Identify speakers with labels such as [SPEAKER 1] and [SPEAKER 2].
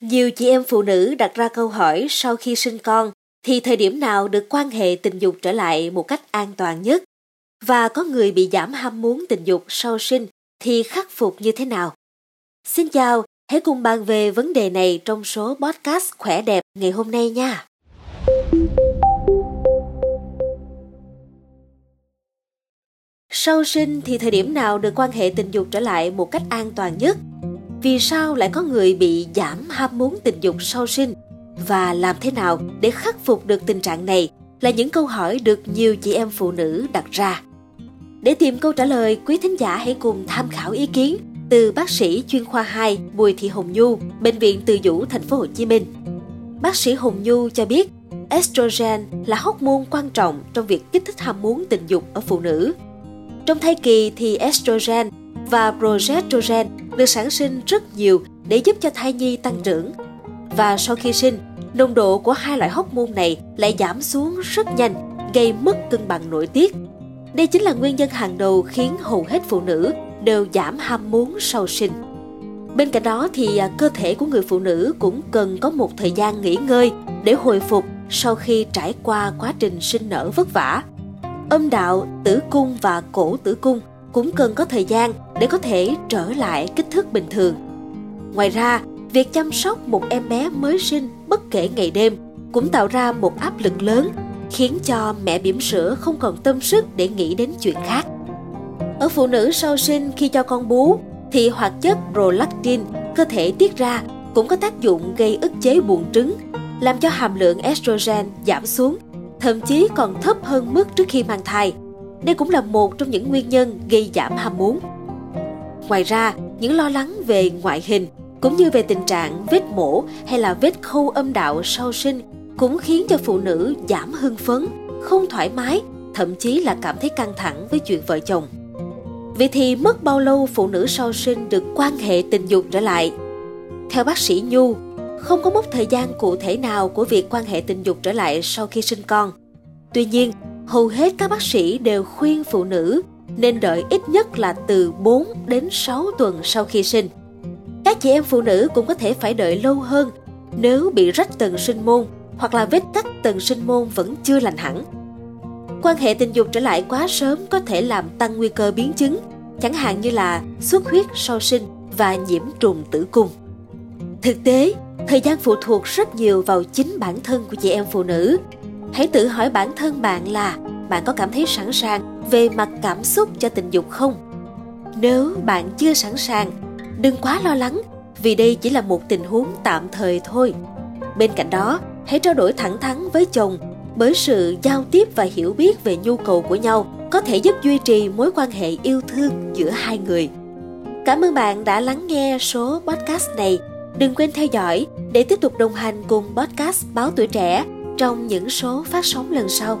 [SPEAKER 1] Nhiều chị em phụ nữ đặt ra câu hỏi sau khi sinh con thì thời điểm nào được quan hệ tình dục trở lại một cách an toàn nhất? Và có người bị giảm ham muốn tình dục sau sinh thì khắc phục như thế nào? Xin chào, hãy cùng bàn về vấn đề này trong số podcast khỏe đẹp ngày hôm nay nha. Sau sinh thì thời điểm nào được quan hệ tình dục trở lại một cách an toàn nhất? Vì sao lại có người bị giảm ham muốn tình dục sau sinh? Và làm thế nào để khắc phục được tình trạng này là những câu hỏi được nhiều chị em phụ nữ đặt ra. Để tìm câu trả lời, quý thính giả hãy cùng tham khảo ý kiến từ bác sĩ chuyên khoa 2 Bùi Thị Hồng Nhu, bệnh viện Từ Dũ, thành phố Hồ Chí Minh. Bác sĩ Hồng Nhu cho biết, estrogen là hóc môn quan trọng trong việc kích thích ham muốn tình dục ở phụ nữ. Trong thai kỳ thì estrogen và progesterone được sản sinh rất nhiều để giúp cho thai nhi tăng trưởng. Và sau khi sinh, nồng độ của hai loại hormone này lại giảm xuống rất nhanh, gây mất cân bằng nội tiết. Đây chính là nguyên nhân hàng đầu khiến hầu hết phụ nữ đều giảm ham muốn sau sinh. Bên cạnh đó thì à, cơ thể của người phụ nữ cũng cần có một thời gian nghỉ ngơi để hồi phục sau khi trải qua quá trình sinh nở vất vả. Âm đạo, tử cung và cổ tử cung cũng cần có thời gian để có thể trở lại kích thước bình thường. Ngoài ra, việc chăm sóc một em bé mới sinh bất kể ngày đêm cũng tạo ra một áp lực lớn khiến cho mẹ bỉm sữa không còn tâm sức để nghĩ đến chuyện khác. Ở phụ nữ sau sinh khi cho con bú thì hoạt chất prolactin cơ thể tiết ra cũng có tác dụng gây ức chế buồng trứng, làm cho hàm lượng estrogen giảm xuống, thậm chí còn thấp hơn mức trước khi mang thai. Đây cũng là một trong những nguyên nhân gây giảm ham muốn. Ngoài ra, những lo lắng về ngoại hình cũng như về tình trạng vết mổ hay là vết khâu âm đạo sau sinh cũng khiến cho phụ nữ giảm hưng phấn, không thoải mái, thậm chí là cảm thấy căng thẳng với chuyện vợ chồng. Vậy thì mất bao lâu phụ nữ sau sinh được quan hệ tình dục trở lại? Theo bác sĩ Nhu, không có mốc thời gian cụ thể nào của việc quan hệ tình dục trở lại sau khi sinh con. Tuy nhiên, hầu hết các bác sĩ đều khuyên phụ nữ nên đợi ít nhất là từ 4 đến 6 tuần sau khi sinh. Các chị em phụ nữ cũng có thể phải đợi lâu hơn nếu bị rách tầng sinh môn hoặc là vết cắt tầng sinh môn vẫn chưa lành hẳn. Quan hệ tình dục trở lại quá sớm có thể làm tăng nguy cơ biến chứng, chẳng hạn như là xuất huyết sau sinh và nhiễm trùng tử cung. Thực tế, thời gian phụ thuộc rất nhiều vào chính bản thân của chị em phụ nữ. Hãy tự hỏi bản thân bạn là bạn có cảm thấy sẵn sàng về mặt cảm xúc cho tình dục không? Nếu bạn chưa sẵn sàng, đừng quá lo lắng vì đây chỉ là một tình huống tạm thời thôi. Bên cạnh đó, hãy trao đổi thẳng thắn với chồng bởi sự giao tiếp và hiểu biết về nhu cầu của nhau có thể giúp duy trì mối quan hệ yêu thương giữa hai người. Cảm ơn bạn đã lắng nghe số podcast này. Đừng quên theo dõi để tiếp tục đồng hành cùng podcast Báo Tuổi Trẻ trong những số phát sóng lần sau.